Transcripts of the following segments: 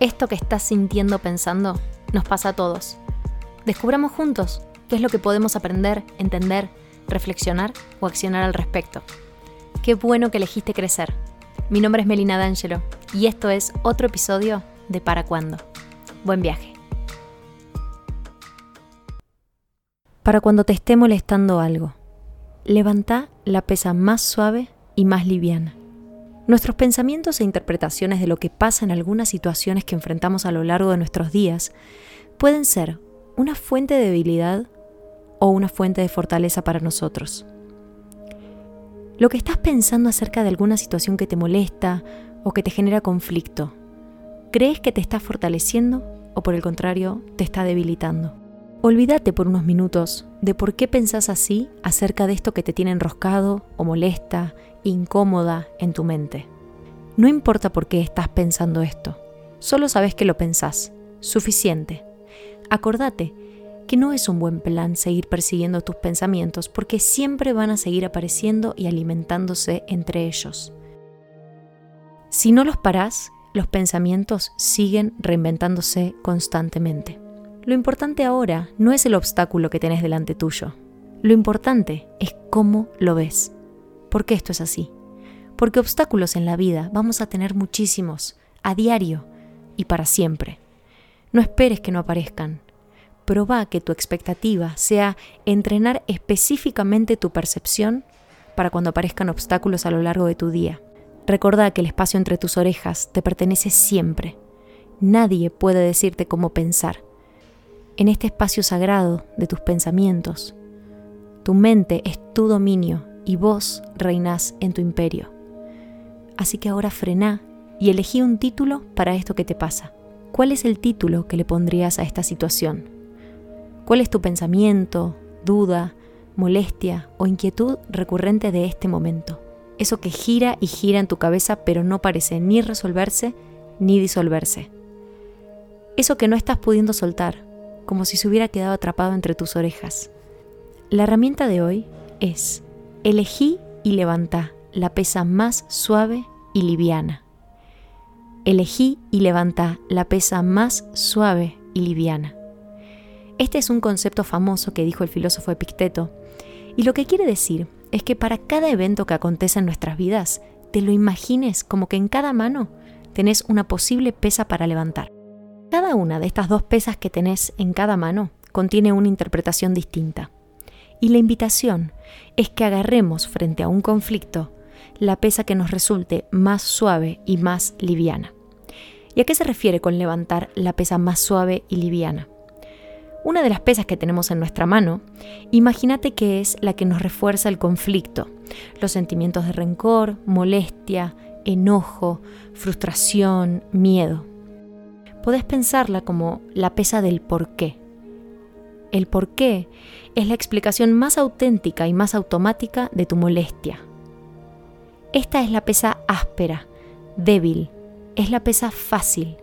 Esto que estás sintiendo pensando nos pasa a todos. Descubramos juntos qué es lo que podemos aprender, entender, reflexionar o accionar al respecto. Qué bueno que elegiste crecer. Mi nombre es Melina D'Angelo y esto es otro episodio de Para Cuándo. Buen viaje. Para cuando te esté molestando algo, levanta la pesa más suave y más liviana. Nuestros pensamientos e interpretaciones de lo que pasa en algunas situaciones que enfrentamos a lo largo de nuestros días pueden ser una fuente de debilidad o una fuente de fortaleza para nosotros. Lo que estás pensando acerca de alguna situación que te molesta o que te genera conflicto, ¿crees que te está fortaleciendo o por el contrario te está debilitando? Olvídate por unos minutos de por qué pensás así acerca de esto que te tiene enroscado o molesta incómoda en tu mente. No importa por qué estás pensando esto, solo sabes que lo pensás. Suficiente. Acordate que no es un buen plan seguir persiguiendo tus pensamientos porque siempre van a seguir apareciendo y alimentándose entre ellos. Si no los parás, los pensamientos siguen reinventándose constantemente. Lo importante ahora no es el obstáculo que tenés delante tuyo. Lo importante es cómo lo ves. ¿Por qué esto es así? Porque obstáculos en la vida vamos a tener muchísimos, a diario y para siempre. No esperes que no aparezcan. Proba que tu expectativa sea entrenar específicamente tu percepción para cuando aparezcan obstáculos a lo largo de tu día. Recordá que el espacio entre tus orejas te pertenece siempre. Nadie puede decirte cómo pensar. En este espacio sagrado de tus pensamientos, tu mente es tu dominio y vos reinás en tu imperio. Así que ahora frená y elegí un título para esto que te pasa. ¿Cuál es el título que le pondrías a esta situación? ¿Cuál es tu pensamiento, duda, molestia o inquietud recurrente de este momento? Eso que gira y gira en tu cabeza pero no parece ni resolverse ni disolverse. Eso que no estás pudiendo soltar, como si se hubiera quedado atrapado entre tus orejas. La herramienta de hoy es Elegí y levantá la pesa más suave y liviana. Elegí y levantá la pesa más suave y liviana. Este es un concepto famoso que dijo el filósofo Epicteto, y lo que quiere decir es que para cada evento que acontece en nuestras vidas, te lo imagines como que en cada mano tenés una posible pesa para levantar. Cada una de estas dos pesas que tenés en cada mano contiene una interpretación distinta. Y la invitación es que agarremos frente a un conflicto la pesa que nos resulte más suave y más liviana. ¿Y a qué se refiere con levantar la pesa más suave y liviana? Una de las pesas que tenemos en nuestra mano, imagínate que es la que nos refuerza el conflicto, los sentimientos de rencor, molestia, enojo, frustración, miedo. Podés pensarla como la pesa del por qué, el por qué es la explicación más auténtica y más automática de tu molestia. Esta es la pesa áspera, débil, es la pesa fácil.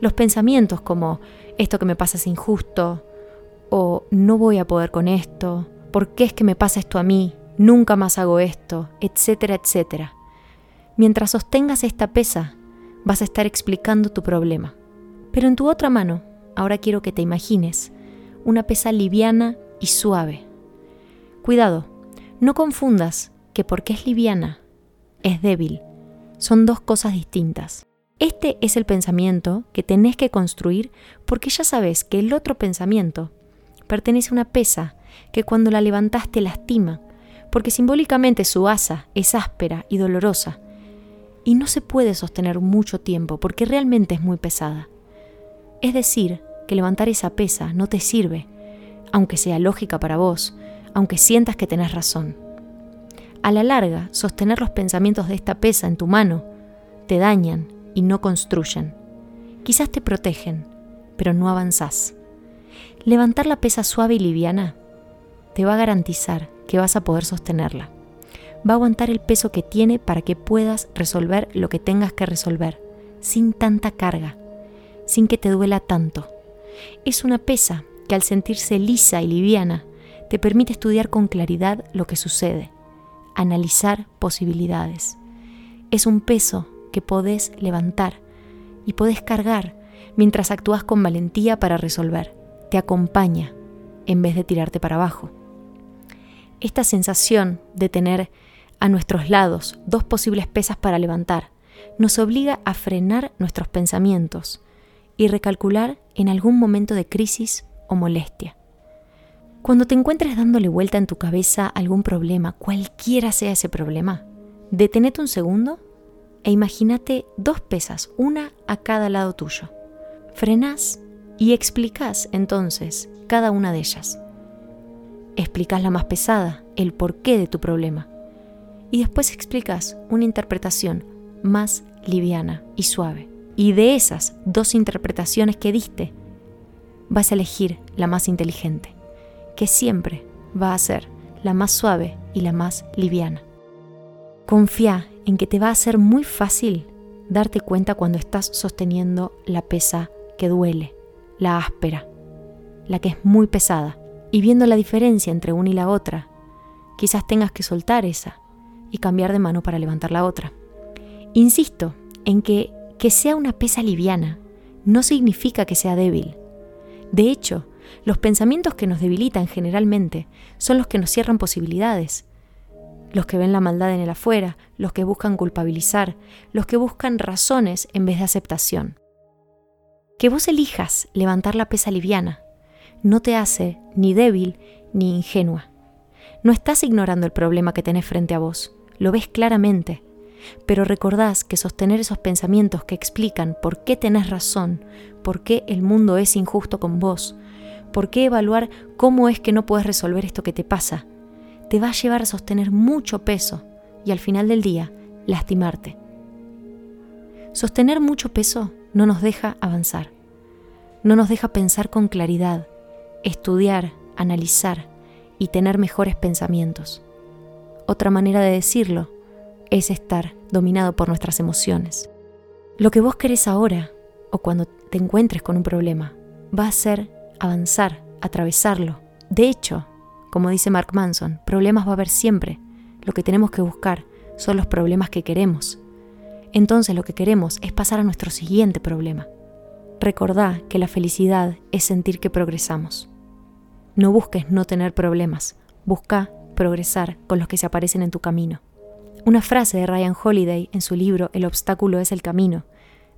Los pensamientos como esto que me pasa es injusto, o no voy a poder con esto, ¿por qué es que me pasa esto a mí? Nunca más hago esto, etcétera, etcétera. Mientras sostengas esta pesa, vas a estar explicando tu problema. Pero en tu otra mano, ahora quiero que te imagines una pesa liviana y suave. Cuidado, no confundas que porque es liviana, es débil. Son dos cosas distintas. Este es el pensamiento que tenés que construir porque ya sabes que el otro pensamiento pertenece a una pesa que cuando la levantas te lastima, porque simbólicamente su asa es áspera y dolorosa, y no se puede sostener mucho tiempo porque realmente es muy pesada. Es decir, que levantar esa pesa no te sirve, aunque sea lógica para vos, aunque sientas que tenés razón. A la larga, sostener los pensamientos de esta pesa en tu mano te dañan y no construyen. Quizás te protegen, pero no avanzás. Levantar la pesa suave y liviana te va a garantizar que vas a poder sostenerla. Va a aguantar el peso que tiene para que puedas resolver lo que tengas que resolver, sin tanta carga, sin que te duela tanto. Es una pesa que al sentirse lisa y liviana te permite estudiar con claridad lo que sucede, analizar posibilidades. Es un peso que podés levantar y podés cargar mientras actúas con valentía para resolver. Te acompaña en vez de tirarte para abajo. Esta sensación de tener a nuestros lados dos posibles pesas para levantar nos obliga a frenar nuestros pensamientos y recalcular en algún momento de crisis molestia. Cuando te encuentres dándole vuelta en tu cabeza algún problema, cualquiera sea ese problema, detenete un segundo e imagínate dos pesas, una a cada lado tuyo. Frenás y explicás entonces cada una de ellas. Explicás la más pesada, el porqué de tu problema. Y después explicas una interpretación más liviana y suave. Y de esas dos interpretaciones que diste, vas a elegir la más inteligente, que siempre va a ser la más suave y la más liviana. Confía en que te va a ser muy fácil darte cuenta cuando estás sosteniendo la pesa que duele, la áspera, la que es muy pesada, y viendo la diferencia entre una y la otra, quizás tengas que soltar esa y cambiar de mano para levantar la otra. Insisto en que que sea una pesa liviana no significa que sea débil. De hecho, los pensamientos que nos debilitan generalmente son los que nos cierran posibilidades, los que ven la maldad en el afuera, los que buscan culpabilizar, los que buscan razones en vez de aceptación. Que vos elijas levantar la pesa liviana no te hace ni débil ni ingenua. No estás ignorando el problema que tenés frente a vos, lo ves claramente, pero recordás que sostener esos pensamientos que explican por qué tenés razón, por qué el mundo es injusto con vos, por qué evaluar cómo es que no puedes resolver esto que te pasa, te va a llevar a sostener mucho peso y al final del día lastimarte. Sostener mucho peso no nos deja avanzar, no nos deja pensar con claridad, estudiar, analizar y tener mejores pensamientos. Otra manera de decirlo es estar dominado por nuestras emociones. Lo que vos querés ahora, o cuando te encuentres con un problema, va a ser avanzar, atravesarlo. De hecho, como dice Mark Manson, problemas va a haber siempre. Lo que tenemos que buscar son los problemas que queremos. Entonces lo que queremos es pasar a nuestro siguiente problema. Recordá que la felicidad es sentir que progresamos. No busques no tener problemas, busca progresar con los que se aparecen en tu camino. Una frase de Ryan Holiday en su libro El obstáculo es el camino.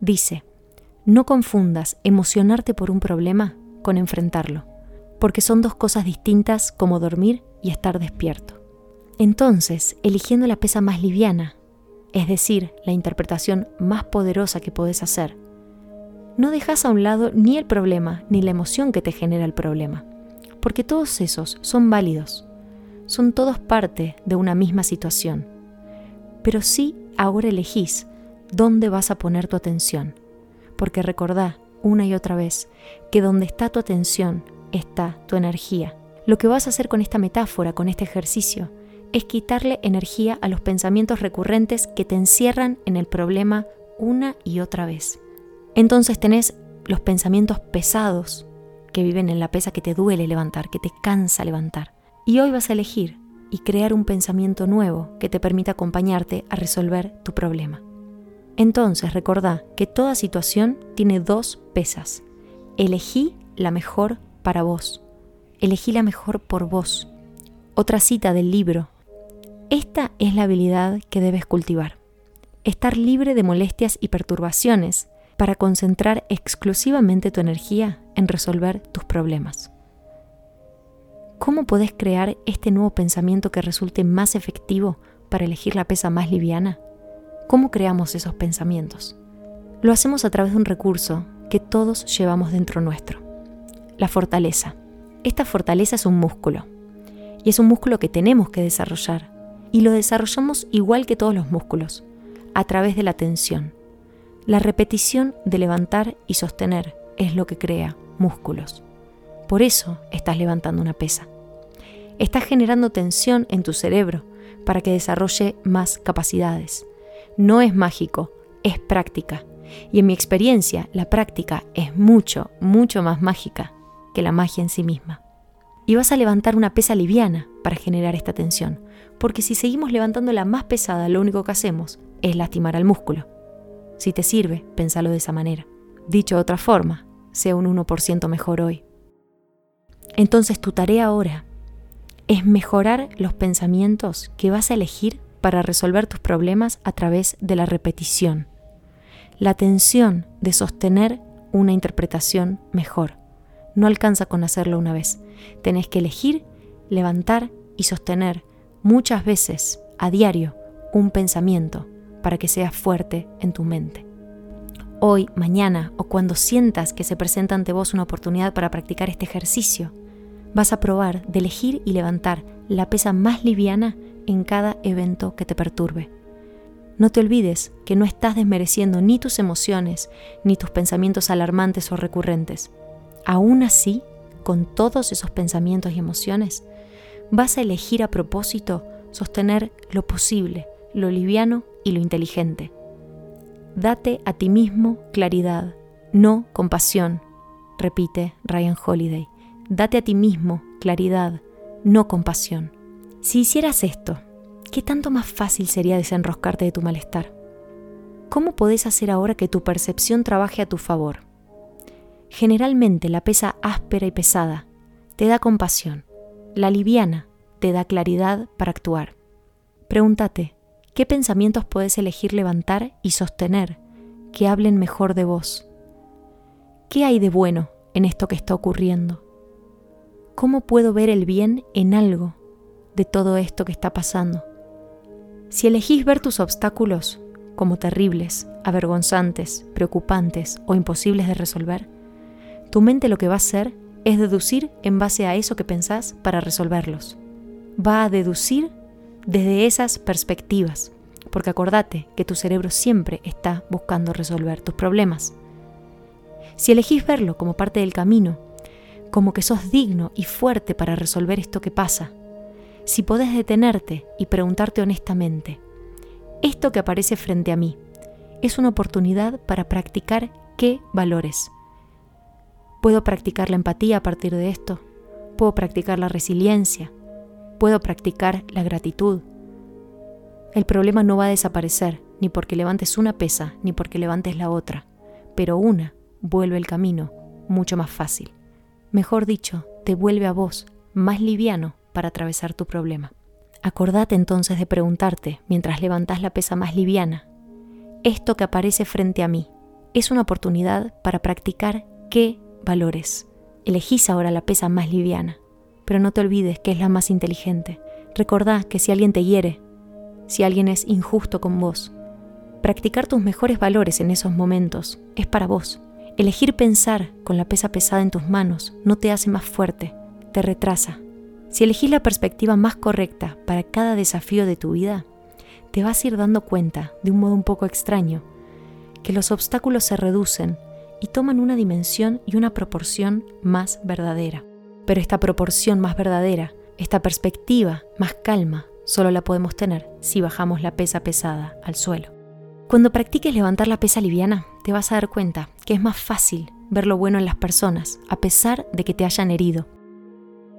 Dice, no confundas emocionarte por un problema con enfrentarlo, porque son dos cosas distintas como dormir y estar despierto. Entonces, eligiendo la pesa más liviana, es decir, la interpretación más poderosa que podés hacer, no dejas a un lado ni el problema ni la emoción que te genera el problema, porque todos esos son válidos, son todos parte de una misma situación pero sí ahora elegís dónde vas a poner tu atención, porque recordá una y otra vez que donde está tu atención está tu energía. Lo que vas a hacer con esta metáfora, con este ejercicio, es quitarle energía a los pensamientos recurrentes que te encierran en el problema una y otra vez. Entonces tenés los pensamientos pesados que viven en la pesa que te duele levantar, que te cansa levantar. Y hoy vas a elegir y crear un pensamiento nuevo que te permita acompañarte a resolver tu problema. Entonces recordá que toda situación tiene dos pesas. Elegí la mejor para vos. Elegí la mejor por vos. Otra cita del libro. Esta es la habilidad que debes cultivar. Estar libre de molestias y perturbaciones para concentrar exclusivamente tu energía en resolver tus problemas. ¿Cómo podés crear este nuevo pensamiento que resulte más efectivo para elegir la pesa más liviana? ¿Cómo creamos esos pensamientos? Lo hacemos a través de un recurso que todos llevamos dentro nuestro, la fortaleza. Esta fortaleza es un músculo y es un músculo que tenemos que desarrollar y lo desarrollamos igual que todos los músculos, a través de la tensión. La repetición de levantar y sostener es lo que crea músculos. Por eso estás levantando una pesa. Estás generando tensión en tu cerebro para que desarrolle más capacidades. No es mágico, es práctica. Y en mi experiencia, la práctica es mucho, mucho más mágica que la magia en sí misma. Y vas a levantar una pesa liviana para generar esta tensión, porque si seguimos levantando la más pesada, lo único que hacemos es lastimar al músculo. Si te sirve, pensalo de esa manera. Dicho de otra forma, sea un 1% mejor hoy. Entonces tu tarea ahora es mejorar los pensamientos que vas a elegir para resolver tus problemas a través de la repetición. La tensión de sostener una interpretación mejor. No alcanza con hacerlo una vez. Tenés que elegir, levantar y sostener muchas veces a diario un pensamiento para que seas fuerte en tu mente. Hoy, mañana o cuando sientas que se presenta ante vos una oportunidad para practicar este ejercicio, vas a probar de elegir y levantar la pesa más liviana en cada evento que te perturbe. No te olvides que no estás desmereciendo ni tus emociones ni tus pensamientos alarmantes o recurrentes. Aún así, con todos esos pensamientos y emociones, vas a elegir a propósito sostener lo posible, lo liviano y lo inteligente. Date a ti mismo claridad, no compasión, repite Ryan Holiday. Date a ti mismo claridad, no compasión. Si hicieras esto, ¿qué tanto más fácil sería desenroscarte de tu malestar? ¿Cómo podés hacer ahora que tu percepción trabaje a tu favor? Generalmente la pesa áspera y pesada te da compasión, la liviana te da claridad para actuar. Pregúntate, ¿qué pensamientos puedes elegir levantar y sostener que hablen mejor de vos? ¿Qué hay de bueno en esto que está ocurriendo? ¿Cómo puedo ver el bien en algo de todo esto que está pasando? Si elegís ver tus obstáculos como terribles, avergonzantes, preocupantes o imposibles de resolver, tu mente lo que va a hacer es deducir en base a eso que pensás para resolverlos. Va a deducir desde esas perspectivas, porque acordate que tu cerebro siempre está buscando resolver tus problemas. Si elegís verlo como parte del camino, como que sos digno y fuerte para resolver esto que pasa, si podés detenerte y preguntarte honestamente, esto que aparece frente a mí es una oportunidad para practicar qué valores. Puedo practicar la empatía a partir de esto, puedo practicar la resiliencia, puedo practicar la gratitud. El problema no va a desaparecer, ni porque levantes una pesa, ni porque levantes la otra, pero una vuelve el camino mucho más fácil. Mejor dicho, te vuelve a vos más liviano para atravesar tu problema. Acordate entonces de preguntarte, mientras levantás la pesa más liviana, esto que aparece frente a mí, ¿es una oportunidad para practicar qué valores? Elegís ahora la pesa más liviana, pero no te olvides que es la más inteligente. Recordá que si alguien te hiere, si alguien es injusto con vos, practicar tus mejores valores en esos momentos es para vos. Elegir pensar con la pesa pesada en tus manos no te hace más fuerte, te retrasa, si elegís la perspectiva más correcta para cada desafío de tu vida, te vas a ir dando cuenta, de un modo un poco extraño, que los obstáculos se reducen y toman una dimensión y una proporción más verdadera. Pero esta proporción más verdadera, esta perspectiva más calma, solo la podemos tener si bajamos la pesa pesada al suelo. Cuando practiques levantar la pesa liviana, te vas a dar cuenta que es más fácil ver lo bueno en las personas, a pesar de que te hayan herido.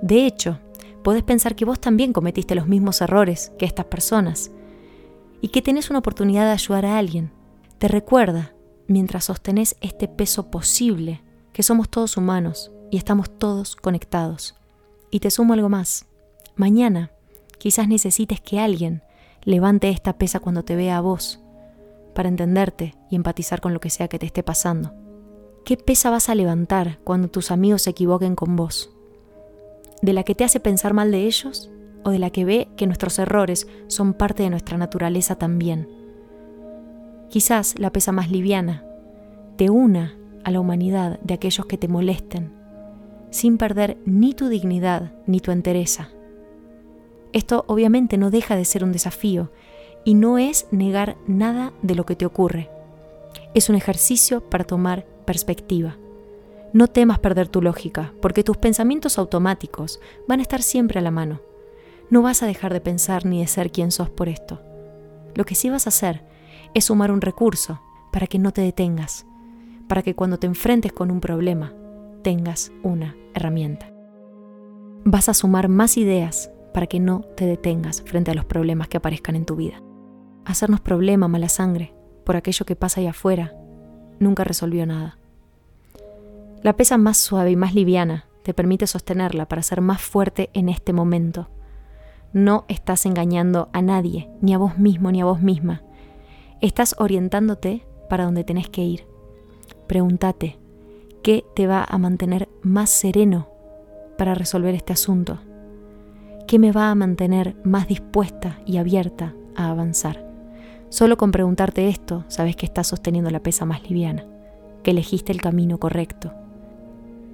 De hecho, podés pensar que vos también cometiste los mismos errores que estas personas y que tenés una oportunidad de ayudar a alguien. Te recuerda, mientras sostenés este peso posible, que somos todos humanos y estamos todos conectados. Y te sumo algo más. Mañana quizás necesites que alguien levante esta pesa cuando te vea a vos, para entenderte y empatizar con lo que sea que te esté pasando. ¿Qué pesa vas a levantar cuando tus amigos se equivoquen con vos? de la que te hace pensar mal de ellos o de la que ve que nuestros errores son parte de nuestra naturaleza también. Quizás la pesa más liviana te una a la humanidad de aquellos que te molesten, sin perder ni tu dignidad ni tu entereza. Esto obviamente no deja de ser un desafío y no es negar nada de lo que te ocurre. Es un ejercicio para tomar perspectiva. No temas perder tu lógica, porque tus pensamientos automáticos van a estar siempre a la mano. No vas a dejar de pensar ni de ser quien sos por esto. Lo que sí vas a hacer es sumar un recurso para que no te detengas, para que cuando te enfrentes con un problema tengas una herramienta. Vas a sumar más ideas para que no te detengas frente a los problemas que aparezcan en tu vida. Hacernos problema, mala sangre, por aquello que pasa ahí afuera, nunca resolvió nada. La pesa más suave y más liviana te permite sostenerla para ser más fuerte en este momento. No estás engañando a nadie, ni a vos mismo, ni a vos misma. Estás orientándote para donde tenés que ir. Pregúntate, ¿qué te va a mantener más sereno para resolver este asunto? ¿Qué me va a mantener más dispuesta y abierta a avanzar? Solo con preguntarte esto, sabes que estás sosteniendo la pesa más liviana, que elegiste el camino correcto.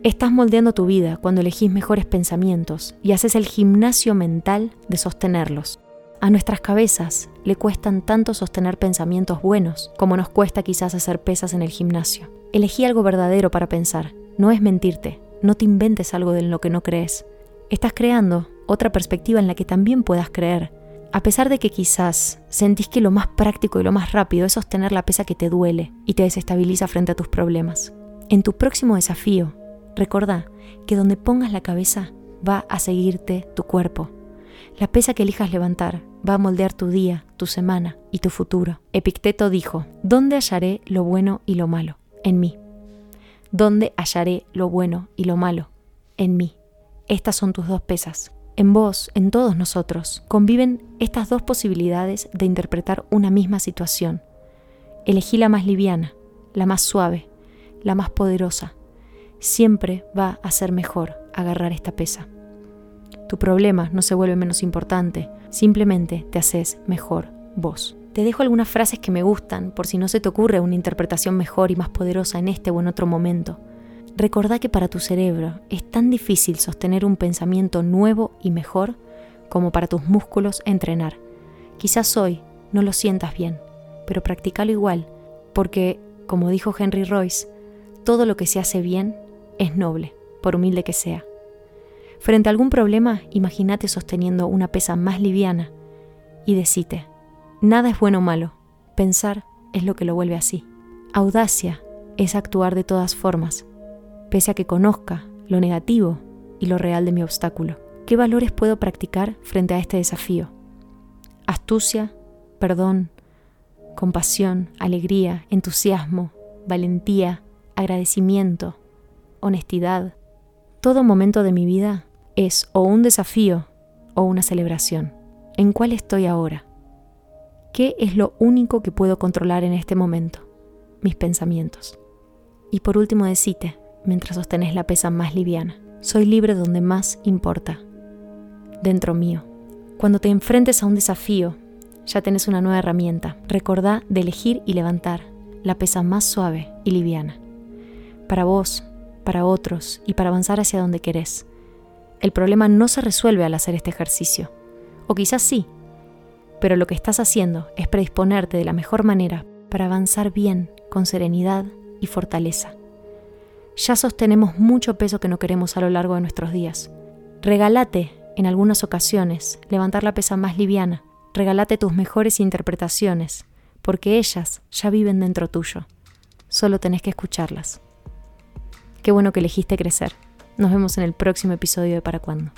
Estás moldeando tu vida cuando elegís mejores pensamientos y haces el gimnasio mental de sostenerlos. A nuestras cabezas le cuestan tanto sostener pensamientos buenos como nos cuesta quizás hacer pesas en el gimnasio. Elegí algo verdadero para pensar, no es mentirte, no te inventes algo de lo que no crees. Estás creando otra perspectiva en la que también puedas creer. A pesar de que quizás sentís que lo más práctico y lo más rápido es sostener la pesa que te duele y te desestabiliza frente a tus problemas. En tu próximo desafío, Recordá que donde pongas la cabeza va a seguirte tu cuerpo. La pesa que elijas levantar va a moldear tu día, tu semana y tu futuro. Epicteto dijo, ¿dónde hallaré lo bueno y lo malo? En mí. ¿Dónde hallaré lo bueno y lo malo? En mí. Estas son tus dos pesas. En vos, en todos nosotros, conviven estas dos posibilidades de interpretar una misma situación. Elegí la más liviana, la más suave, la más poderosa, siempre va a ser mejor agarrar esta pesa. Tu problema no se vuelve menos importante, simplemente te haces mejor vos. Te dejo algunas frases que me gustan por si no se te ocurre una interpretación mejor y más poderosa en este o en otro momento. Recordá que para tu cerebro es tan difícil sostener un pensamiento nuevo y mejor como para tus músculos entrenar. Quizás hoy no lo sientas bien, pero practicalo igual, porque, como dijo Henry Royce, todo lo que se hace bien es noble, por humilde que sea. Frente a algún problema, imagínate sosteniendo una pesa más liviana y decite, nada es bueno o malo, pensar es lo que lo vuelve así. Audacia es actuar de todas formas, pese a que conozca lo negativo y lo real de mi obstáculo. ¿Qué valores puedo practicar frente a este desafío? Astucia, perdón, compasión, alegría, entusiasmo, valentía, agradecimiento, honestidad. Todo momento de mi vida es o un desafío o una celebración. ¿En cuál estoy ahora? ¿Qué es lo único que puedo controlar en este momento? Mis pensamientos. Y por último decite, mientras sostenés la pesa más liviana, soy libre donde más importa, dentro mío. Cuando te enfrentes a un desafío, ya tenés una nueva herramienta. Recordá de elegir y levantar la pesa más suave y liviana. Para vos, para otros y para avanzar hacia donde querés. El problema no se resuelve al hacer este ejercicio. O quizás sí, pero lo que estás haciendo es predisponerte de la mejor manera para avanzar bien, con serenidad y fortaleza. Ya sostenemos mucho peso que no queremos a lo largo de nuestros días. Regálate, en algunas ocasiones, levantar la pesa más liviana. Regálate tus mejores interpretaciones, porque ellas ya viven dentro tuyo. Solo tenés que escucharlas. Qué bueno que elegiste crecer. Nos vemos en el próximo episodio de Para Cuándo.